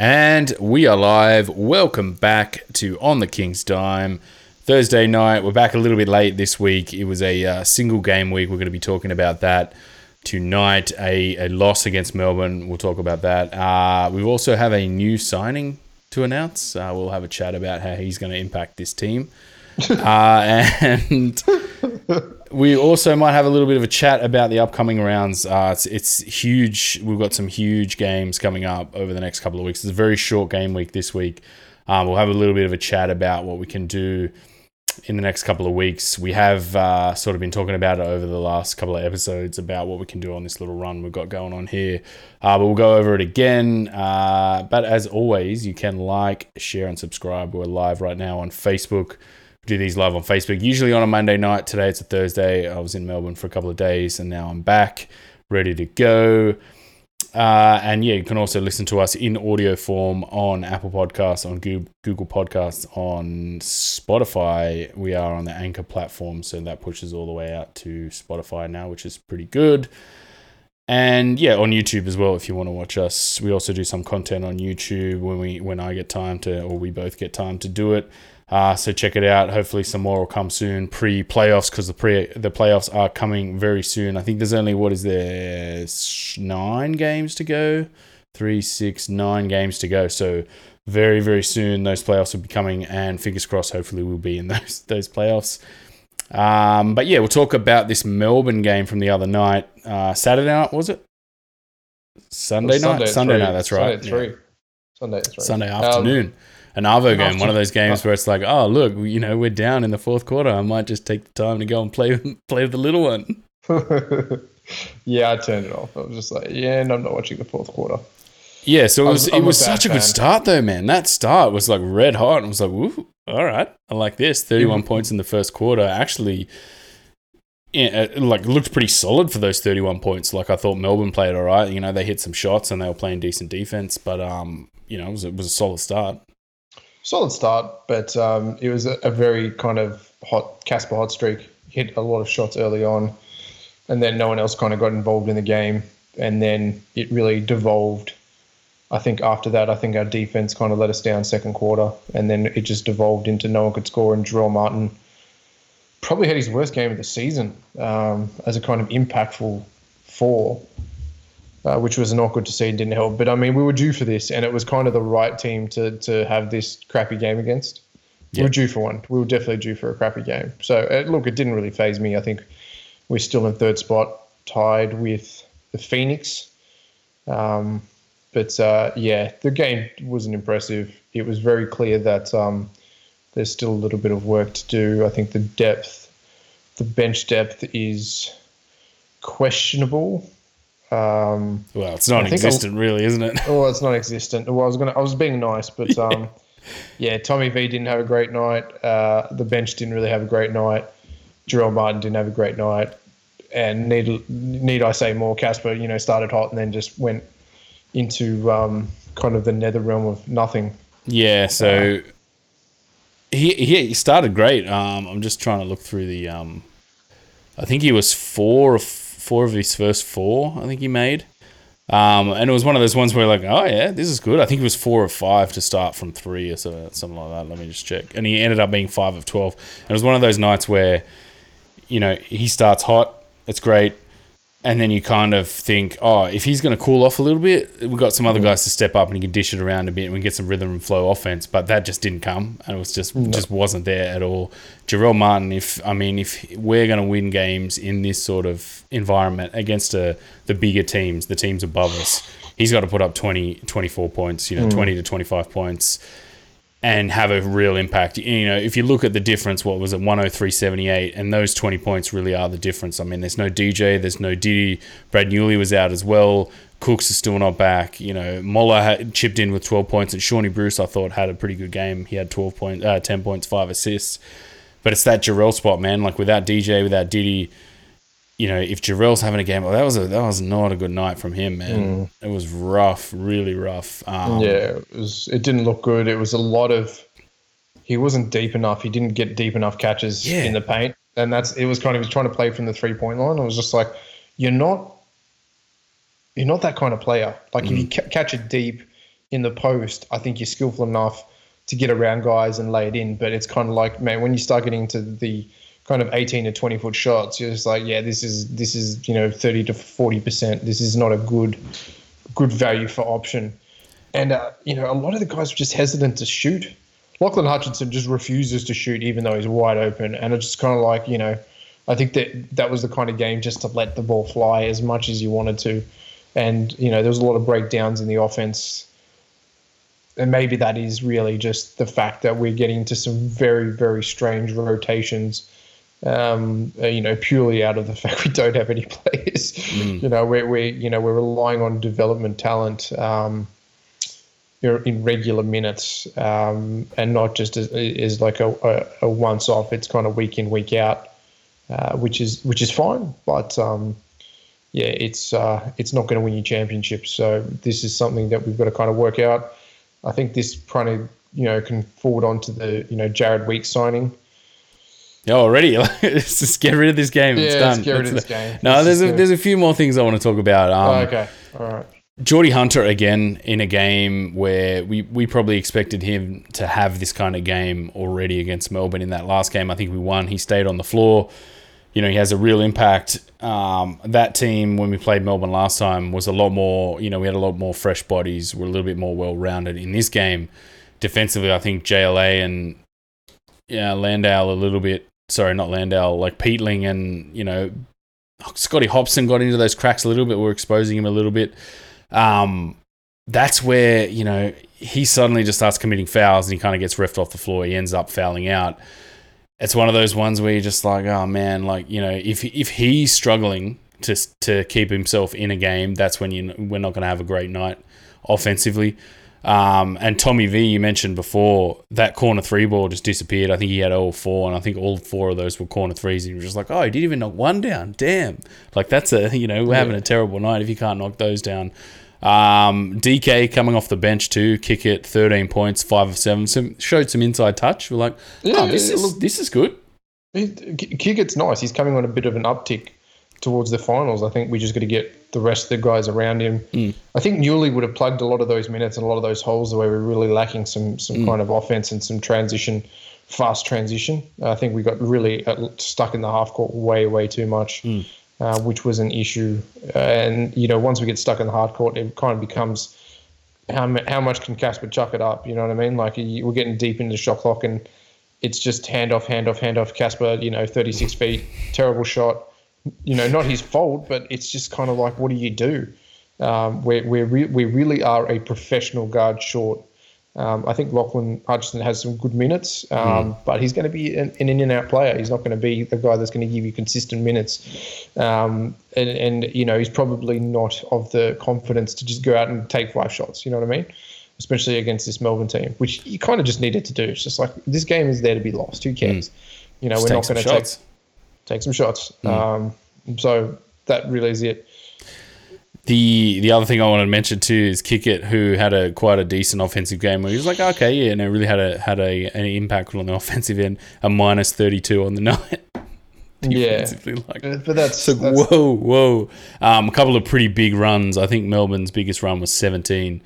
And we are live. Welcome back to On the King's Dime. Thursday night. We're back a little bit late this week. It was a uh, single game week. We're going to be talking about that tonight. A, a loss against Melbourne. We'll talk about that. Uh, we also have a new signing to announce. Uh, we'll have a chat about how he's going to impact this team. Uh, and we also might have a little bit of a chat about the upcoming rounds. Uh, it's, it's huge. We've got some huge games coming up over the next couple of weeks. It's a very short game week this week. Um, we'll have a little bit of a chat about what we can do in the next couple of weeks. We have uh, sort of been talking about it over the last couple of episodes about what we can do on this little run we've got going on here. Uh, but we'll go over it again. Uh, but as always, you can like, share, and subscribe. We're live right now on Facebook. Do these live on Facebook, usually on a Monday night. Today it's a Thursday. I was in Melbourne for a couple of days and now I'm back, ready to go. Uh, and yeah, you can also listen to us in audio form on Apple Podcasts, on Google Podcasts, on Spotify. We are on the Anchor platform, so that pushes all the way out to Spotify now, which is pretty good. And yeah, on YouTube as well if you want to watch us. We also do some content on YouTube when we when I get time to, or we both get time to do it. Uh, so check it out. Hopefully, some more will come soon pre playoffs because the pre the playoffs are coming very soon. I think there's only what is there nine games to go, three, six, nine games to go. So very very soon those playoffs will be coming, and fingers crossed. Hopefully, we'll be in those those playoffs. Um, but yeah, we'll talk about this Melbourne game from the other night. Uh, Saturday night was it? Sunday night. Sunday, Sunday night. That's right. Sunday, three. Yeah. Sunday, three. Sunday afternoon. Um, an Arvo game, one of those games where it's like, oh look, you know, we're down in the fourth quarter. I might just take the time to go and play play with the little one. yeah, I turned it off. I was just like, yeah, no, I'm not watching the fourth quarter. Yeah, so it was, it was such a good start though, man. That start was like red hot. I was like, woo, all right, I like this. 31 mm-hmm. points in the first quarter. Actually, yeah, like looked pretty solid for those 31 points. Like I thought Melbourne played all right. You know, they hit some shots and they were playing decent defense, but um, you know, it was, it was a solid start. Solid start, but um, it was a, a very kind of hot Casper hot streak. Hit a lot of shots early on, and then no one else kind of got involved in the game, and then it really devolved. I think after that, I think our defense kind of let us down second quarter, and then it just devolved into no one could score, and Jarell Martin probably had his worst game of the season um, as a kind of impactful four uh, which was not good to see and didn't help. But I mean, we were due for this, and it was kind of the right team to to have this crappy game against. We were due for one. We were definitely due for a crappy game. So uh, look, it didn't really phase me. I think we're still in third spot, tied with the Phoenix. Um, but uh, yeah, the game wasn't impressive. It was very clear that um, there's still a little bit of work to do. I think the depth, the bench depth is questionable. Um, well, it's non-existent, really, isn't it? Oh, it's non-existent. Well, I was gonna, I was being nice, but yeah. um, yeah, Tommy V didn't have a great night. Uh, the bench didn't really have a great night. Jarell Martin didn't have a great night, and need need I say more? Casper, you know, started hot and then just went into um, kind of the nether realm of nothing. Yeah, so uh, he he started great. Um, I'm just trying to look through the. Um, I think he was four or four of his first four, I think he made. Um, and it was one of those ones where like, oh yeah, this is good. I think it was four or five to start from three or so, something like that. Let me just check. And he ended up being five of twelve. And it was one of those nights where, you know, he starts hot. It's great and then you kind of think, oh, if he's going to cool off a little bit, we've got some other mm. guys to step up and he can dish it around a bit and we get some rhythm and flow offense. But that just didn't come, and it was just no. just wasn't there at all. Jarell Martin, if I mean, if we're going to win games in this sort of environment against a, uh, the bigger teams, the teams above us, he's got to put up 20, 24 points, you know, mm. 20 to 25 points and have a real impact. You know, if you look at the difference, what was it, 103.78, and those 20 points really are the difference. I mean, there's no DJ, there's no Didi. Brad Newley was out as well. Cooks is still not back. You know, Moller had chipped in with 12 points, and Shawnee Bruce, I thought, had a pretty good game. He had 12 points, uh, 10 points, five assists. But it's that Jarell spot, man. Like without DJ, without Didi, you know, if Jarell's having a game, well, that was a, that was not a good night from him, man. Mm. It was rough, really rough. Um, yeah, it was. It didn't look good. It was a lot of. He wasn't deep enough. He didn't get deep enough catches yeah. in the paint, and that's. It was kind of he was trying to play from the three point line. I was just like, you're not. You're not that kind of player. Like mm. if you mm. ca- catch it deep, in the post, I think you're skillful enough to get around guys and lay it in. But it's kind of like, man, when you start getting to the kind of 18 to 20 foot shots, you're just like, yeah, this is this is you know 30 to 40 percent. This is not a good good value for option. And uh, you know, a lot of the guys were just hesitant to shoot. Lachlan Hutchinson just refuses to shoot even though he's wide open, and it's just kind of like you know, I think that that was the kind of game just to let the ball fly as much as you wanted to, and you know there was a lot of breakdowns in the offense, and maybe that is really just the fact that we're getting into some very very strange rotations. Um, uh, you know, purely out of the fact we don't have any players. Mm. You know, we're, we're you know we're relying on development talent. Um, in regular minutes um, and not just as, as like a, a, a, once off. It's kind of week in week out, uh, which is which is fine. But um, yeah, it's uh, it's not going to win you championships. So this is something that we've got to kind of work out. I think this kind of you know can forward on to the you know Jared Weeks signing. Oh, already? let's just get rid of this game. Yeah, it's done. Get rid of this game. No, let's there's a, there's a few more things I want to talk about. Um, oh, okay. All right. Geordie Hunter again in a game where we, we probably expected him to have this kind of game already against Melbourne in that last game. I think we won. He stayed on the floor. You know, he has a real impact. Um, that team, when we played Melbourne last time, was a lot more, you know, we had a lot more fresh bodies. We're a little bit more well rounded. In this game, defensively, I think JLA and yeah, Landale a little bit, sorry, not Landale, like Peatling and, you know, Scotty Hopson got into those cracks a little bit. We're exposing him a little bit um, that's where you know he suddenly just starts committing fouls and he kind of gets ripped off the floor. He ends up fouling out. It's one of those ones where you're just like, oh man, like you know, if if he's struggling to to keep himself in a game, that's when you we're not going to have a great night offensively. Um, and Tommy V, you mentioned before, that corner three ball just disappeared. I think he had all four, and I think all four of those were corner threes. And you were just like, oh, he didn't even knock one down. Damn. Like, that's a, you know, we're having a terrible night if you can't knock those down. Um, DK coming off the bench too, Kickert, 13 points, five of seven. Some, showed some inside touch. We're like, yeah, oh, this, is, this is good. Kickert's nice. He's coming on a bit of an uptick towards the finals. I think we just got to get the rest of the guys around him. Mm. I think Newley would have plugged a lot of those minutes and a lot of those holes the way we're really lacking some some mm. kind of offense and some transition, fast transition. I think we got really uh, stuck in the half court way way too much. Mm uh, which was an issue. And you know, once we get stuck in the hard court, it kind of becomes how how much can Casper chuck it up? You know what I mean? Like we're getting deep into the shot clock, and it's just hand off, hand off, hand off. Casper, you know, 36 feet, terrible shot. You know, not his fault, but it's just kind of like, what do you do? Um, we we re- we really are a professional guard short. Um, I think Lachlan Hutchinson has some good minutes, um, mm. but he's going to be an, an, in and out player. He's not going to be the guy that's going to give you consistent minutes. Um, and, and, you know, he's probably not of the confidence to just go out and take five shots. You know what I mean? Especially against this Melbourne team, which you kind of just needed to do. It's just like this game is there to be lost. Who cares? Mm. You know, just we're not going to take, take some shots. Mm. so that really is it. The the other thing I want to mention too is Kickert, who had a quite a decent offensive game where he was like, okay, yeah, and it really had a had a an impact on the offensive end, a minus thirty two on the night. yeah, like, but that's, so that's whoa, whoa. Um, a couple of pretty big runs. I think Melbourne's biggest run was seventeen.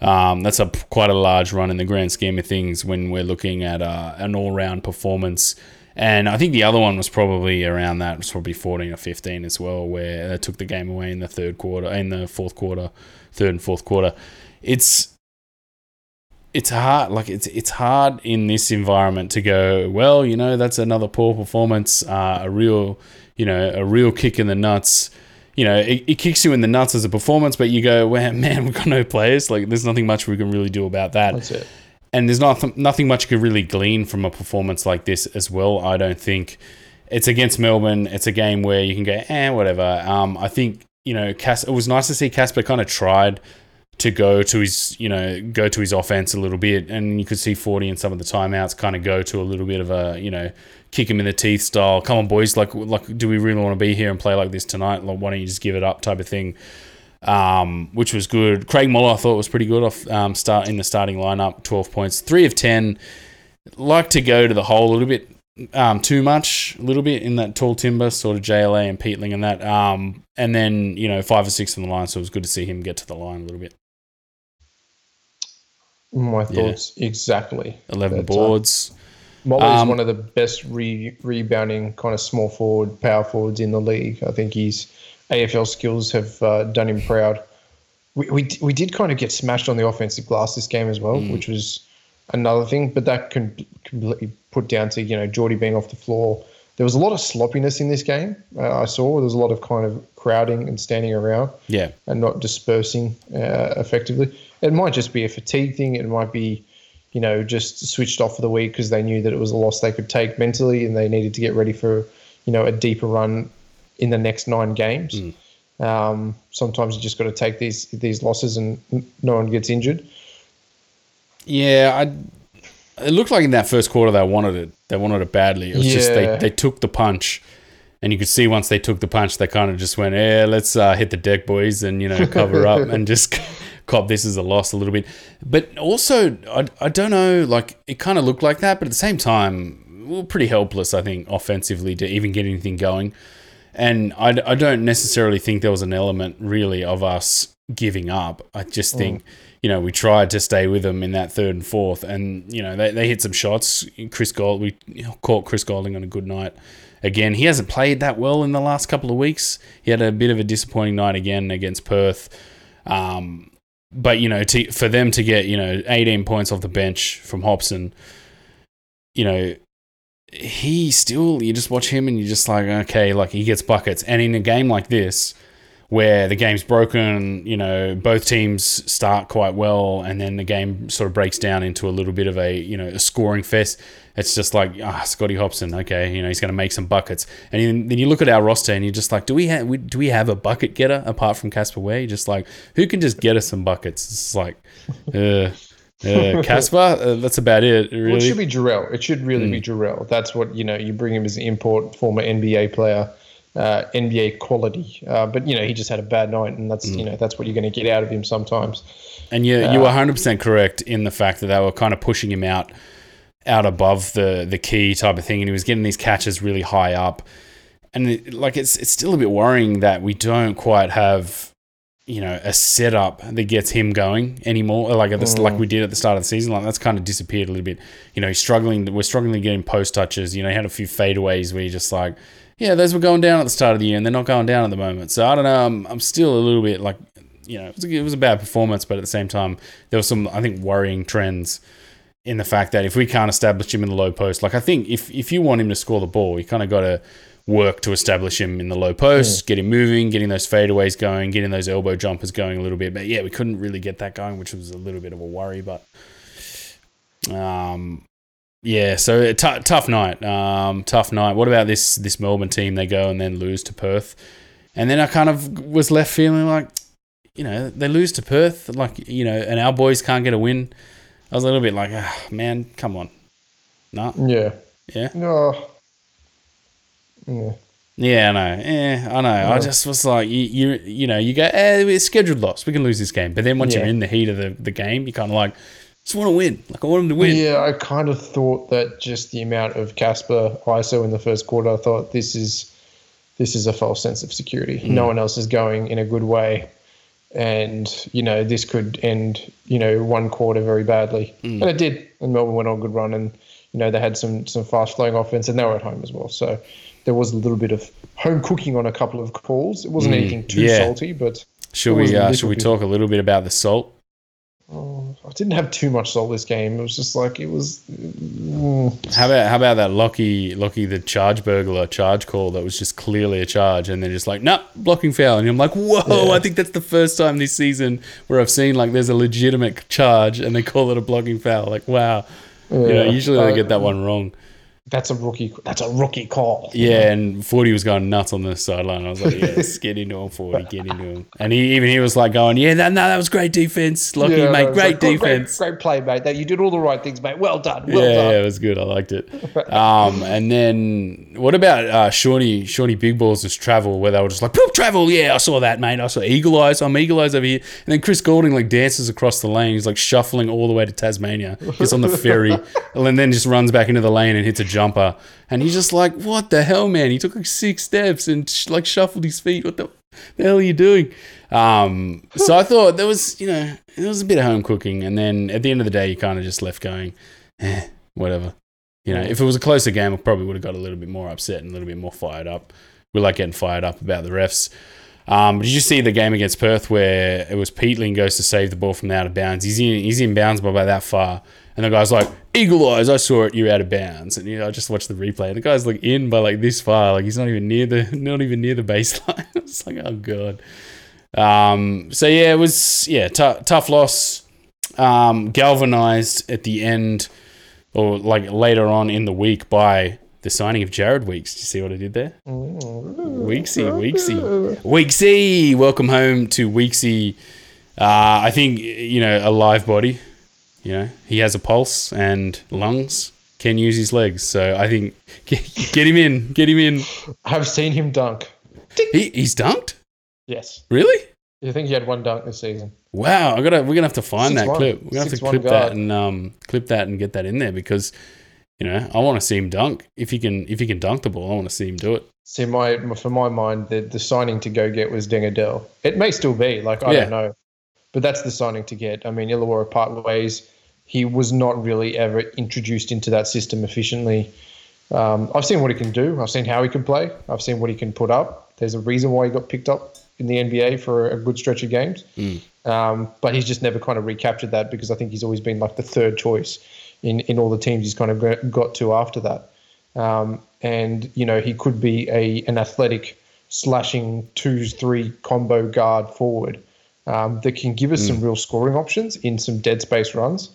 Um, that's a quite a large run in the grand scheme of things when we're looking at uh, an all round performance and I think the other one was probably around that, it was probably 14 or 15 as well, where they took the game away in the third quarter, in the fourth quarter, third and fourth quarter. It's it's hard like it's it's hard in this environment to go well you know that's another poor performance uh, a real you know a real kick in the nuts. You know it, it kicks you in the nuts as a performance but you go well, man we've got no players like there's nothing much we can really do about that. That's it and there's not nothing much you could really glean from a performance like this as well. I don't think it's against Melbourne. It's a game where you can go, eh, whatever. Um, I think you know, Cas- it was nice to see Casper kind of tried to go to his, you know, go to his offense a little bit, and you could see forty in some of the timeouts kind of go to a little bit of a, you know, kick him in the teeth style. Come on, boys, like, like, do we really want to be here and play like this tonight? Like, why don't you just give it up, type of thing um, which was good. Craig Moller I thought was pretty good off um, start in the starting lineup. Twelve points, three of ten. Like to go to the hole a little bit um, too much, a little bit in that tall timber sort of JLA and Peatling and that. Um, and then you know five or six on the line, so it was good to see him get to the line a little bit. My thoughts exactly. 11 But, uh, boards. Is Um, one of the best re- rebounding kind of small forward, power forwards in the league. I think his AFL skills have uh, done him proud. We, we, we did kind of get smashed on the offensive glass this game as well, Mm. which was another thing, but that can completely put down to, you know, Geordie being off the floor. There was a lot of sloppiness in this game. Uh, I saw there was a lot of kind of crowding and standing around Yeah. and not dispersing uh, effectively. It might just be a fatigue thing. It might be, you know, just switched off for the week because they knew that it was a loss they could take mentally and they needed to get ready for, you know, a deeper run in the next nine games. Um, sometimes you just got to take these these losses and no one gets injured. Yeah, I. It looked like in that first quarter they wanted it. They wanted it badly. It was just they, they took the punch, and you could see once they took the punch, they kind of just went, "Yeah, let's uh, hit the deck, boys, and you know cover up and just cop this as a loss a little bit." But also, I, I don't know, like it kind of looked like that, but at the same time, we were pretty helpless. I think offensively to even get anything going, and I, I don't necessarily think there was an element really of us giving up. I just think, you know, we tried to stay with them in that third and fourth, and you know they, they hit some shots. Chris Gold, we caught Chris Goulding on a good night. Again, he hasn't played that well in the last couple of weeks. He had a bit of a disappointing night again against Perth. Um, but you know, to, for them to get you know 18 points off the bench from Hopson, you know, he still you just watch him and you're just like okay, like he gets buckets. And in a game like this, where the game's broken, you know, both teams start quite well, and then the game sort of breaks down into a little bit of a, you know, a scoring fest. It's just like, ah, Scotty Hopson, okay, you know, he's going to make some buckets. And then, you look at our roster and you're just like, do we have, do we have a bucket getter apart from Casper Ware? Just like, who can just get us some buckets? It's like, uh, uh, Casper, uh, that's about it, really. Well, it should be Jarell. It should really Hmm. be Jarell. That's what you know. You bring him as an import, former NBA player, uh, NBA quality. Uh, but you know, he just had a bad night, and Hmm. that's you know that's what you're going to get out of him sometimes. And you you were 100% correct in the fact that they were kind of pushing him out out above the the key type of thing and he was getting these catches really high up. And it, like it's it's still a bit worrying that we don't quite have you know a setup that gets him going anymore like at this like mm. we did at the start of the season like that's kind of disappeared a little bit. You know he's struggling we're struggling to get him post touches you know he had a few fadeaways where you're just like yeah those were going down at the start of the year and they're not going down at the moment. So i don't know i'm, I'm still a little bit like you know it was, a, it was a bad performance but at the same time there were some i think worrying trends in the fact that if we can't establish him in the low post like i think if if you want him to score the ball you kind of got to work to establish him in the low post, get him moving, getting those fadeaways going, getting those elbow jumpers going a little bit. But yeah, we couldn't really get that going, which was a little bit of a worry. But um, yeah, so a t- tough night. Um, tough night. What about this this Melbourne team? They go and then lose to Perth, and then I kind of was left feeling like, you know, they lose to Perth, like you know, and our boys can't get a win. I was a little bit like, ah, man, come on, no, Yeah. yeah. No. Yeah. Yeah, I know. Yeah, I know. I just was like, you, you, you know, you go, eh, it's scheduled loss. We can lose this game. But then once you're in the heat of the, the game, you kind of like, just want to win. Like I want them to win. Yeah, I kind of thought that just the amount of Casper ISO in the first quarter, I thought this is this is a false sense of security. No one else is going in a good way, and you know this could end you know one quarter very badly, and it did. And Melbourne went on a good run, and you know they had some some fast flowing offense, and they were at home as well. So there was a little bit of home cooking on a couple of calls. It wasn't anything too yeah. salty, but Should we? Uh, should we bit- talk a little bit about the salt? oh, I didn't have too much salt this game. It was just like it was. mm, How about how about that Lockie Lockie the charge burglar charge call that was just clearly a charge and they're just like nah blocking foul and I'm like whoa Yeah. I think that's the first time this season where I've seen like there's a legitimate charge and they call it a blocking foul like wow you know Yeah. usually they Uh, get that one wrong That's a rookie. That's a rookie call. Yeah, and Forty was going nuts on the sideline. I was like, "Yes, get into him, Forty, get into him." And he even he was like going, "Yeah, that, no, that was great defense, Lucky, Yeah, mate, great like, "Oh, defense." Great, great play, mate. That you did all the right things, mate. Well done. Well yeah, done. yeah, it was good. I liked it. Um, and then what about uh, Shawnee Shawnee Big Balls' just travel, where they were just like, "Poop travel." Yeah, I saw that, mate. I saw Eagle Eyes. I'm Eagle Eyes over here. And then Chris Goulding like dances across the lane. He's like shuffling all the way to Tasmania. Gets on the ferry, and then just runs back into the lane and hits a jumper. And he's just like, "What the hell, man?" He took like six steps and sh- like shuffled his feet. What the the hell are you doing? Um, so I thought there was, you know, there was a bit of home cooking, and then at the end of the day, you kind of just left going, eh, whatever. You know, if it was a closer game, I probably would have got a little bit more upset and a little bit more fired up. We like getting fired up about the refs. Um, did you see the game against Perth where it was Peatling goes to save the ball from the out of bounds? He's in, he's in bounds by about that far, and the guy's like, "Eagle eyes, I saw it. You're out of bounds." And you know, I just watched the replay, and the guy's like in by like this far, like he's not even near the not even near the baseline. it's like, oh god. Um, so yeah, it was yeah t- tough loss. Um, galvanized at the end, or like later on in the week by the signing of Jared Weeks. Did you see what I did there? Weeksy, Weeksy, Weeksy. Welcome home to Weeksy. Uh, I think you know a live body. You know he has a pulse and lungs. Can use his legs. So I think get, get him in. Get him in. I've seen him dunk. He, he's dunked. Yes. Really? You think he had one dunk this season. Wow, I gotta we're gonna have to find that 6'1". clip. We're gonna have to 6'1" clip that and um clip that and get that in there because you know I want to see him dunk. If he can if he can dunk the ball, I want to see him do it. See, my for my mind, the, the signing to go get was Deng Adel. It may still be, like, I Yeah. don't know. But that's the signing to get. I mean, Illawarra part ways. He was not really ever introduced into that system efficiently. Um, I've seen what he can do. I've seen how he can play. I've seen what he can put up. There's a reason why he got picked up in the NBA for a good stretch of games. Um, but he's just never kind of recaptured that because I think he's always been like the third choice in, in all the teams he's kind of got- got to after that. Um, and you know he could be a an athletic slashing two three combo guard forward um, that can give us some real scoring options in some dead space runs.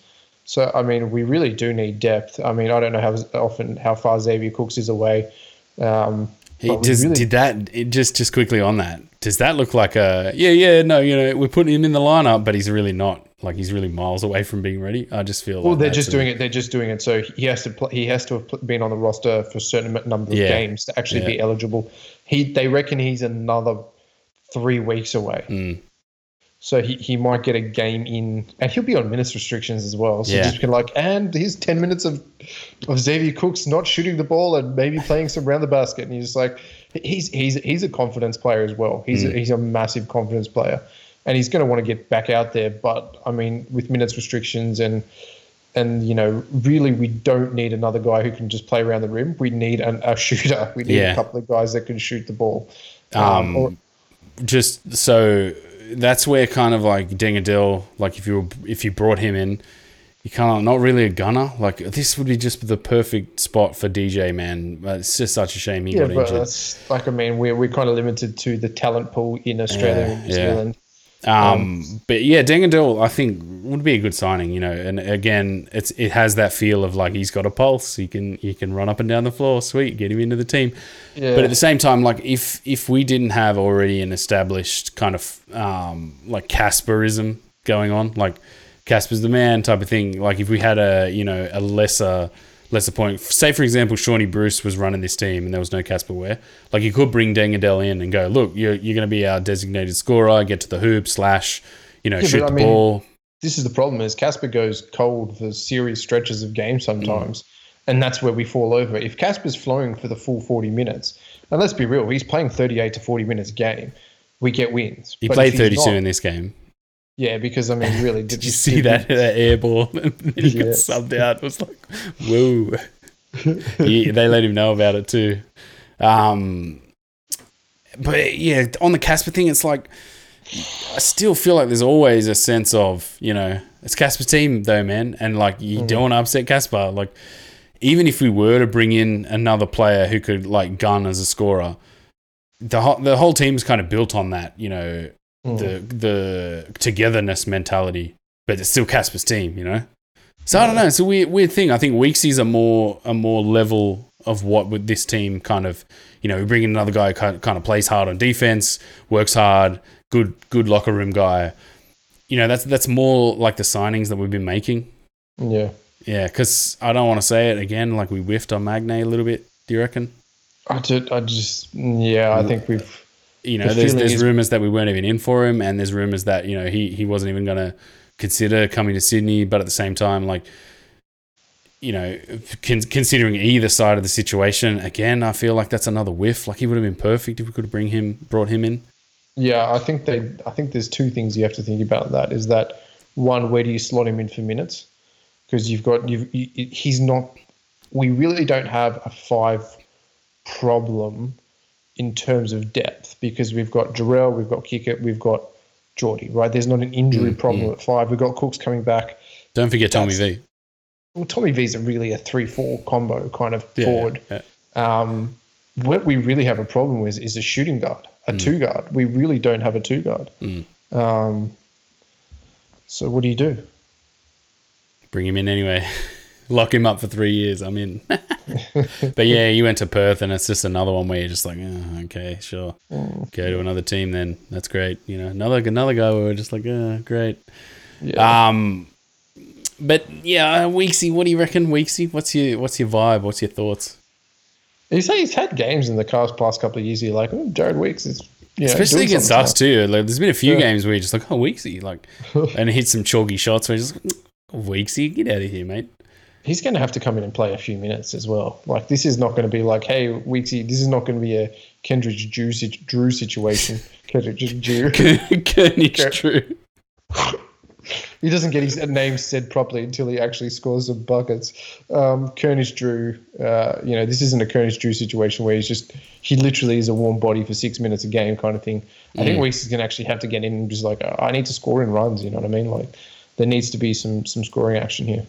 So I mean we really do need depth. I mean I don't know how often how far Xavier Cooks is away. Um, He really- did that just just quickly on that. Does that look like a yeah yeah no you know we're putting him in the lineup but he's really not like he's really miles away from being ready. I just feel Well, like they're just doing it. They're just doing it. So he has to. Pl- he has to have been on the roster for a certain number of Yeah. games to actually be eligible. He. They reckon he's another three weeks away. Mm. So he, he might get a game in, and he'll be on minutes restrictions as well. So Yeah. just be like, and here's ten minutes of of Xavier Cooks not shooting the ball and maybe playing some round the basket, and you're just like, he's he's he's a confidence player as well. He's Mm. a, he's a massive confidence player, and he's going to want to get back out there. But I mean, with minutes restrictions and and you know, really, we don't need another guy who can just play around the rim. We need an, a shooter. We need Yeah. a couple of guys that can shoot the ball. Um, or- just so that's where kind of like Deng Adel, like if you were, if you brought him in, you kind of not really a gunner. Like this would be just the perfect spot for DJ man. It's just such a shame he Yeah, got but injured. that's like I mean, we're we're kind of limited to the talent pool in Australia Yeah, and New yeah. Zealand. Um, but yeah, Deng Adel, I think would be a good signing. You know, and again, it's it has that feel of like he's got a pulse. He can he can run up and down the floor. Sweet, get him into the team. Yeah. But at the same time, like if if we didn't have already an established kind of um, like Casperism going on, like Casper's the man type of thing. Like if we had a you know a lesser lesser point, say for example, Shawnee Bruce was running this team and there was no Casper Ware, like you could bring Deng Adel in and go, look, you're you're going to be our designated scorer, get to the hoop, slash, you know, Yeah, shoot the I mean- ball. this is the problem: is Casper goes cold for serious stretches of game mm. sometimes, and that's where we fall over. If Casper's flowing for the full forty minutes, and let's be real, he's playing thirty-eight to forty minutes a game, we get wins. He But played 32 not- in this game. Yeah, because I mean, really, Did you see that, that air ball? and then he got subbed out. It was like, whoa. yeah, they let him know about it too. Um, but yeah, on the Casper thing, it's like I still feel like there's always a sense of you know it's Casper's team though, man, and like you don't want to upset Casper. Like even if we were to bring in another player who could like gun as a scorer, the whole, the whole team's kind of built on that, you know, Mm. the the togetherness mentality, but it's still Casper's team, you know. So I don't know. It's a weird weird thing. I think Weeksy's a more a more level of what with this team kind of, you know, we bring in another guy who kind kind of plays hard on defense, works hard, good good locker room guy. You know, that's that's more like the signings that we've been making. yeah. Yeah, because I don't want to say it again, like we whiffed on Magne a little bit. Do you reckon? I just, I just, yeah, I think we've. You know, The there's there's is- rumors that we weren't even in for him, and there's rumors that you know he he wasn't even going to consider coming to Sydney. But at the same time, like you know, con- considering either side of the situation, again, I feel like that's another whiff. Like he would have been perfect if we could have bring him brought him in. Yeah, I think they. I think there's two things you have to think about. That is that one, where do you slot him in for minutes? Because you've got you've you, he's not. We really don't have a five problem in terms of depth because we've got Jarell, we've got Kickert, we've got Geordie. Right? There's not an injury Mm, problem at five. We've got Cooks coming back. Don't forget Tommy That's- V. Well, Tommy V's a really a three-four combo kind of Yeah, forward. yeah. Um, what we really have a problem with is a shooting guard, a two guard. We really don't have a two guard. Mm. Um, so what do you do? Bring him in anyway. Lock him up for three years. I'm in. but yeah, you went to Perth, and it's just another one where you're just like, oh, okay, sure, Mm. go to another team. Then that's great. You know, another another guy where we're just like, oh, great. Yeah. Um, but yeah, uh, Weeksy, what do you reckon, Weeksy? What's your what's your vibe? What's your thoughts? he's, he's had games in the past past couple of years. You're like, oh, Jared Weeks is, you know, Especially against us too. Like, there's been a few Yeah. games where you're just like, oh, Weeksy, like, and hit some chalky shots where you're just like, oh, Weeksy, get out of here, mate. He's going to have to come in and play a few minutes as well. Like this is not going to be like, hey, Weeksy, this is not going to be a Kendrick Drew, Drew situation. Kendrick Drew. Koenig Drew. he doesn't get his name said properly until he actually scores some buckets. Um, Kernish Drew, uh, you know, this isn't a Kernish Drew situation where he's just he literally is a warm body for six minutes a game kind of thing. I think Weeks is going to actually have to get in and just like I need to score in runs. You know what I mean? Like there needs to be some some scoring action here.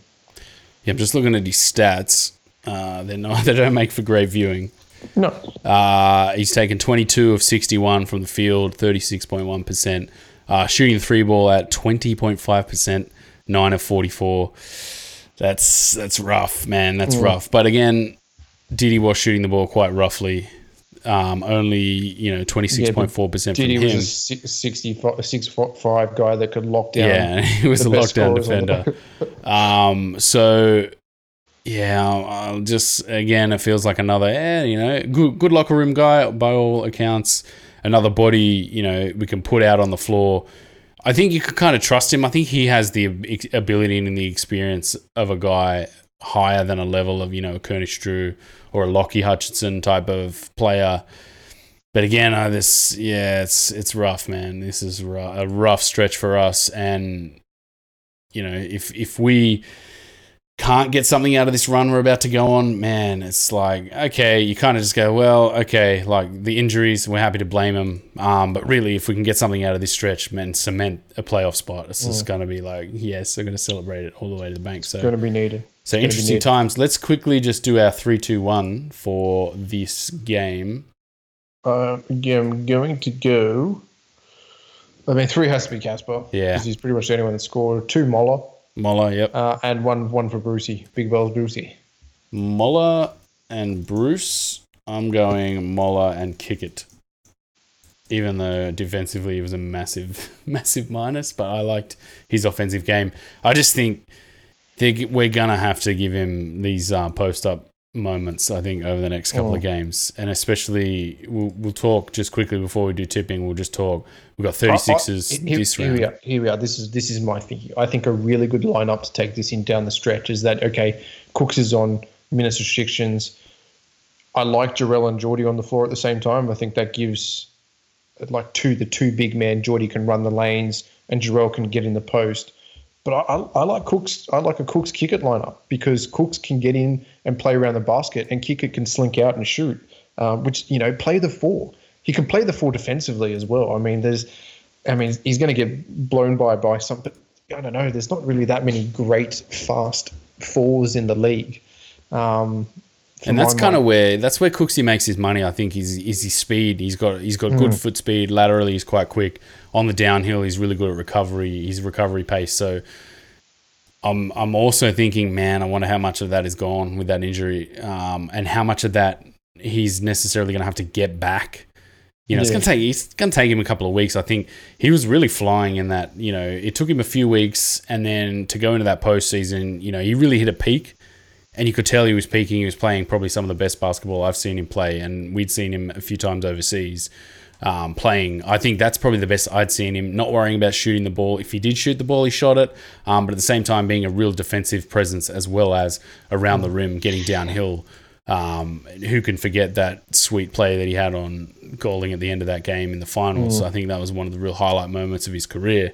Yeah, I'm just looking at his stats. Uh, they're not, they don't make for great viewing. No, Uh, he's taken 22 of 61 from the field, 36.1%. Uh, shooting the three ball at 20.5%, 9 of 44. That's that's rough, man. That's rough. But again, Diddy was shooting the ball quite roughly. Um, only, you know, 26.4% from Diddy was him. a six, 65, six foot five guy that could lock down. Yeah, he was the a lockdown scorers on the- defender. um, so yeah, I'll, I'll just again, it feels like another, eh, you know, good good locker room guy by all accounts. Another body, you know, we can put out on the floor. I think you could kind of trust him. I think he has the ability and the experience of a guy higher than a level of you know a Kernish Drew or a Lockie Hutchinson type of player. But again, uh, this yeah, it's it's rough, man. This is a rough stretch for us, and you know, if if we can't get something out of this run we're about to go on, man, it's like okay, you kind of just go, well, okay, like the injuries, we're happy to blame them, um, but really, if we can get something out of this stretch, man, cement a playoff spot, it's just going to be like, yes, they're going to celebrate it all the way to the bank. So it's Going to be needed. so gonna interesting times. Let's quickly just do our three, two, one for this game. Uh, yeah, I'm going to go. I mean, three has to be Casper. Yeah. because he's pretty much the only one that scored. Two Moller, Moller, yep. uh, and one one for Brucey. Big Bells Brucey. Moller and Bruce. I'm going Moller and Kickert. Even though defensively it was a massive, massive minus, but I liked his offensive game. I just think we're gonna have to give him these uh, post up moments. I think over the next couple of Oh. games, and especially we'll, we'll talk just quickly before we do tipping. We'll just talk. We've got I- I- 36s here, this here we are. Here we are. This is this is my thinking. I think a really good lineup to take this in down the stretch is that okay. Cooks is on minutes restrictions. I like Jarell and Geordie on the floor at the same time. I think that gives like two the two big man. Geordie can run the lanes and Jarell can get in the post. But I, I, like Cooks. I like a Cooks Kickert lineup because Cooks can get in and play around the basket, and Kickert can slink out and shoot. Uh, which you know, play the four. He can play the four defensively as well. I mean, there's, I mean, he's going to get blown by by some, but I don't know. There's not really that many great fast fours in the league. Um, and that's kind of where that's where Cooksey makes his money. I think is is his speed. He's got he's got Mm. good foot speed laterally. He's quite quick on the downhill. He's really good at recovery. His recovery pace. So I'm I'm also thinking, man, I wonder how much of that is gone with that injury, um, and how much of that he's necessarily going to have to get back. You know, it's going to take it's going to take him a couple of weeks. I think he was really flying in that. You know, it took him a few weeks, and then to go into that postseason, you know, he really hit a peak and you could tell he was peaking. He was playing probably some of the best basketball I've seen him play, and we'd seen him a few times overseas um, playing. I think that's probably the best I'd seen him. Not worrying about shooting the ball. If he did shoot the ball, he shot it, um, but at the same time being a real defensive presence as well as around the rim, getting downhill Um, who can forget that sweet play that he had on Goulding at the end of that game in the finals? I think that was one of the real highlight moments of his career.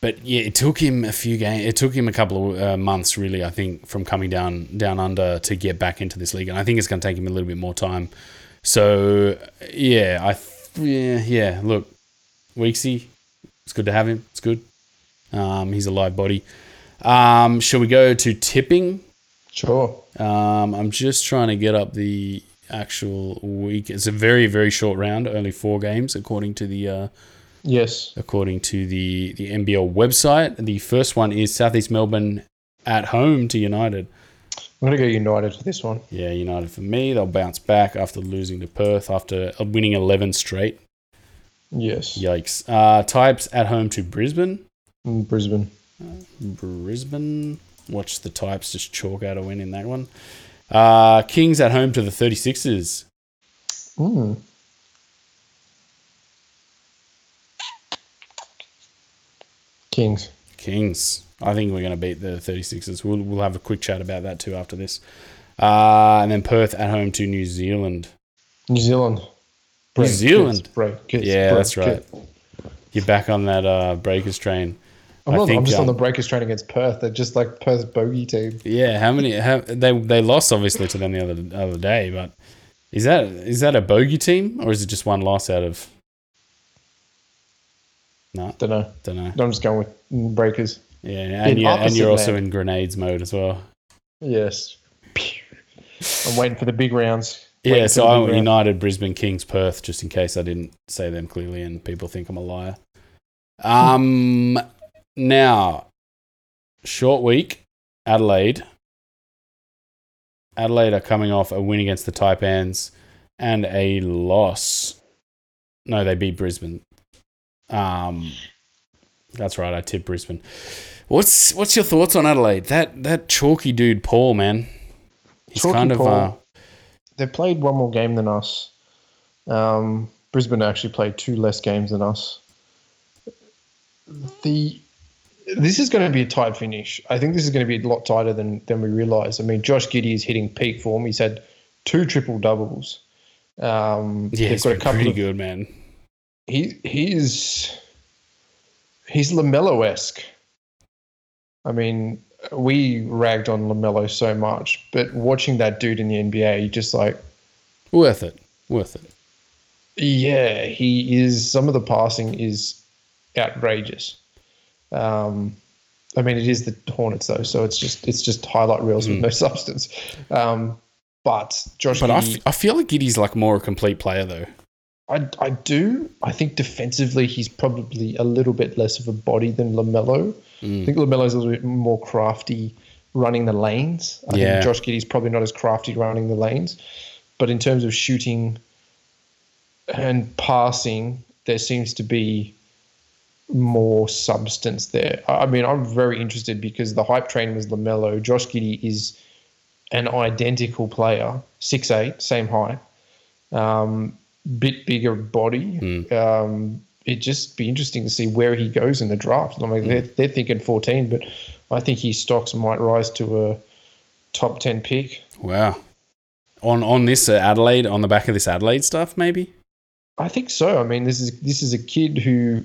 But yeah, it took him a few games. It took him a couple of uh, months, really. I think from coming down down under to get back into this league, and I think it's going to take him a little bit more time. So yeah, I yeah yeah. Look, Weeksy, it's good to have him. It's good. Um, he's a live body. Um, shall we go to tipping? Sure. Um, I'm just trying to get up the actual week. It's a very very short round, only four games according to the uh, Yes. according to the the NBL website. The first one is Southeast Melbourne at home to United. I'm going to go United for this one. Yeah, United for me. They'll bounce back after losing to Perth after winning 11 straight. Yes. Yikes. Uh, types at home to Brisbane. Mm, Brisbane. Brisbane. Watch the types just chalk out a win in that one. Uh, Kings at home to the 36ers. Mm. Kings. Kings. I think we're going to beat the 36ers. We'll, we'll have a quick chat about that too after this. Uh, and then Perth at home to New Zealand. New Zealand. New Zealand? Break. Kids, Yeah, break, that's right. kid. You're back on that uh, Breakers train. I'm, I not, think, I'm just on um, the Breakers train against Perth. They're just like Perth's bogey team. Yeah, how many? How, they they lost obviously to them the other other day, but is that is that a bogey team or is it just one loss out of? No, Don't know. don't know. I'm just going with Breakers. Yeah, and you and you're also land. in grenades mode as well. Yes. I'm waiting for the big rounds. Yeah, so I went. United, Brisbane, Kings, Perth, just in case I didn't say them clearly and people think I'm a liar. Um, now, short week, Adelaide. Adelaide are coming off a win against the Taipans and a loss. No, they beat Brisbane. Um, that's right. I tipped Brisbane. What's what's your thoughts on Adelaide? That that chalky dude, Paul, man. He's Chalky kind of Paul. uh, They've played one more game than us. Um, Brisbane actually played two less games than us. The this is going to be a tight finish. I think this is going to be a lot tighter than than we realise. I mean, Josh Giddey is hitting peak form. He's had two triple doubles. Um, yeah, he's got a couple pretty of good, man. He he's he's Lamelo esque. I mean, we ragged on Lamelo so much, but watching that dude in the NBA, you just like, Worth it. Worth it. yeah, he is. Some of the passing is outrageous. Um, I mean, it is the Hornets though, so it's just it's just highlight reels with no substance. Um, but Josh, Hmm. But I, Giddey- f- I feel like Giddey's like more a complete player though. I, I do. I think defensively, he's probably a little bit less of a body than Lamelo. Mm. I think Lamelo's a little bit more crafty running the lanes. I Yeah. think Josh Giddey's probably not as crafty running the lanes. But in terms of shooting and passing, there seems to be more substance there. I mean, I'm very interested because the hype train was Lamelo. Josh Giddey is an identical player, six eight, same height, um, bit bigger body. Um, it'd just be interesting to see where he goes in the draft. I mean, they're, they're thinking 14, but I think his stocks might rise to a top 10 pick. Wow. On on this uh, Adelaide, on the back of this Adelaide stuff, maybe. I think so. I mean, this is this is a kid who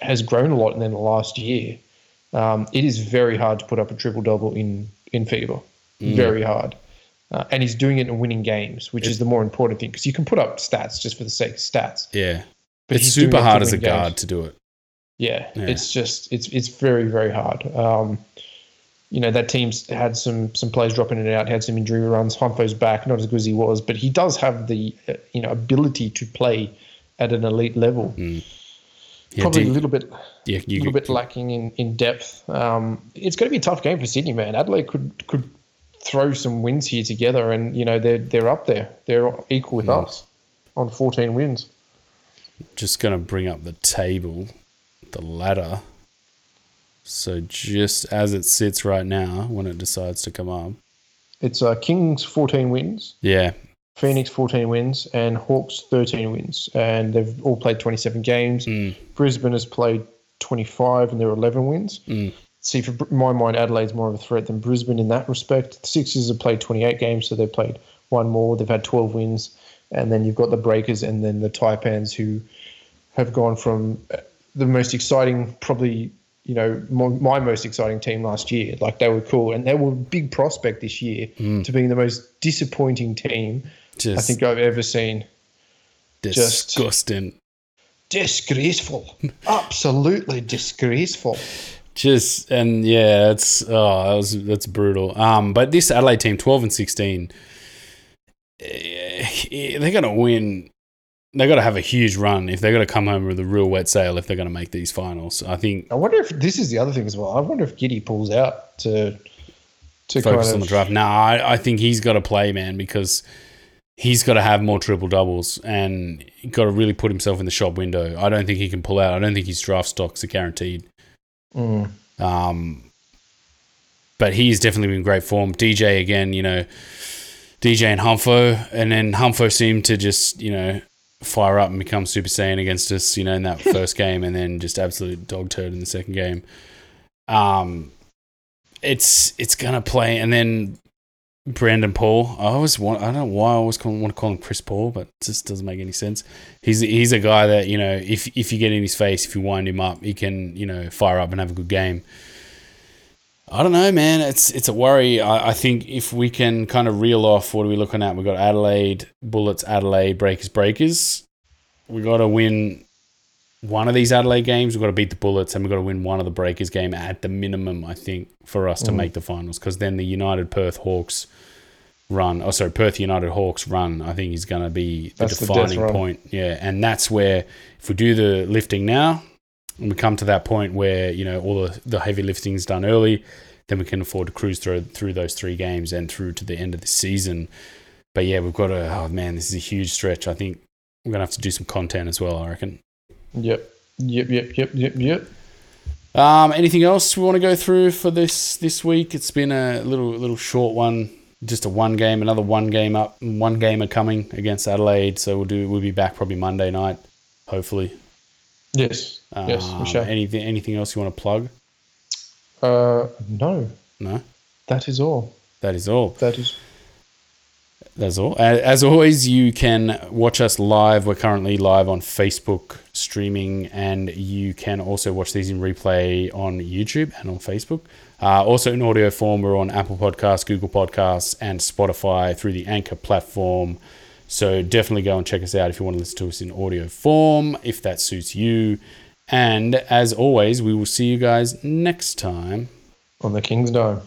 has grown a lot in the last year. Um, it is very hard to put up a triple double in in FIBA. Very hard. Uh, and he's doing it and winning games, which is the more important thing because you can put up stats just for the sake of stats. Yeah. But it's super hard as a win games. guard to do it. Yeah, Yeah. it's just it's it's very very hard. Um, you know that team's had some some players dropping it out, had some injury runs. Humfo's back, not as good as he was, but he does have the uh, you know ability to play at an elite level. Yeah, Probably do- a little bit yeah, you, little bit lacking in, in depth. Um, it's going to be a tough game for Sydney, man. Adelaide could could throw some wins here together, and you know they're they're up there. They're equal with us on 14 wins. just going to bring up the table, the ladder. So just as it sits right now, when it decides to come up, It's uh, Kings 14 wins, yeah, Phoenix 14 wins, and Hawks 13 wins, and they've all played 27 games. Mm. Brisbane has played 25, and they're 11 wins. Mm. See, for my mind, Adelaide's more of a threat than Brisbane in that respect. The Sixers have played 28 games, so they've played one more. They've had 12 wins. And then you've got the Breakers and then the Taipans who have gone from the most exciting, probably, you know, my, most exciting team last year. Like they were cool and they were a big prospect this year Mm. to being the most disappointing team Just I think I've ever seen. just- disgusting. Disgraceful. Absolutely disgraceful. Just and yeah, that's oh, that was that's brutal. Um, but this Adelaide team, twelve and sixteen, eh, they're gonna win. They got to have a huge run if they're going to come home with a real wet sail. If they're going to make these finals, I think I wonder if this is the other thing as well. I wonder if Giddey pulls out to to focus kind on the draft. No, I, I think he's got to play, man, because he's got to have more triple doubles and got to really put himself in the shop window. I don't think he can pull out. I don't think his draft stocks are guaranteed. Mm. Um, but he's definitely been in great form. DJ again, you know, DJ and Humfo, and then Humfo seemed to just you know fire up and become Super Saiyan against us, you know, in that first game, and then just absolute dog turd in the second game. Um, it's it's gonna play, and then Brandon Paul. I always want. I don't know why I always call, want to call him Chris Paul, but it just doesn't make any sense. He's he's a guy that you know if if you get in his face, if you wind him up, he can you know fire up and have a good game. I don't know, man. It's it's a worry. I, I think if we can kind of reel off, what are we looking at? We've got Adelaide, Bullets, Adelaide, Breakers, Breakers. we got to win one of these Adelaide games. We've got to beat the Bullets and we've got to win one of the Breakers game at the minimum, I think, for us to Mm. make the finals. Because then the United Perth Hawks run, oh, sorry, Perth United Hawks run, I think is going to be the That's defining run. point. Yeah. And that's where, if we do the lifting now, and we come to that point where, you know, all the, the heavy lifting is done early, then we can afford to cruise through through those three games and through to the end of the season. But yeah, we've got to. Oh man, this is a huge stretch. I think we're gonna have to do some content as well. I reckon. Yep. Yep. Yep. Yep. Yep. Yep. Um, anything else we want to go through for this this week? It's been a little little short one, just a one game, another one game up, one gamer coming against Adelaide. So we'll do. We'll be back probably Monday night, hopefully. Yes. Yes. Um, We shall. Anything anything else you want to plug? Uh, no. No, That is all. that is all. That is. That's all. As always, you can watch us live. We're currently live on Facebook streaming, and you can also watch these in replay on YouTube and on Facebook. Uh, also in audio form, we're on Apple Podcasts, Google Podcasts, and Spotify through the Anchor platform. So definitely go and check us out if you want to listen to us in audio form, if that suits you. And as always, we will see you guys next time. On the King's Dome.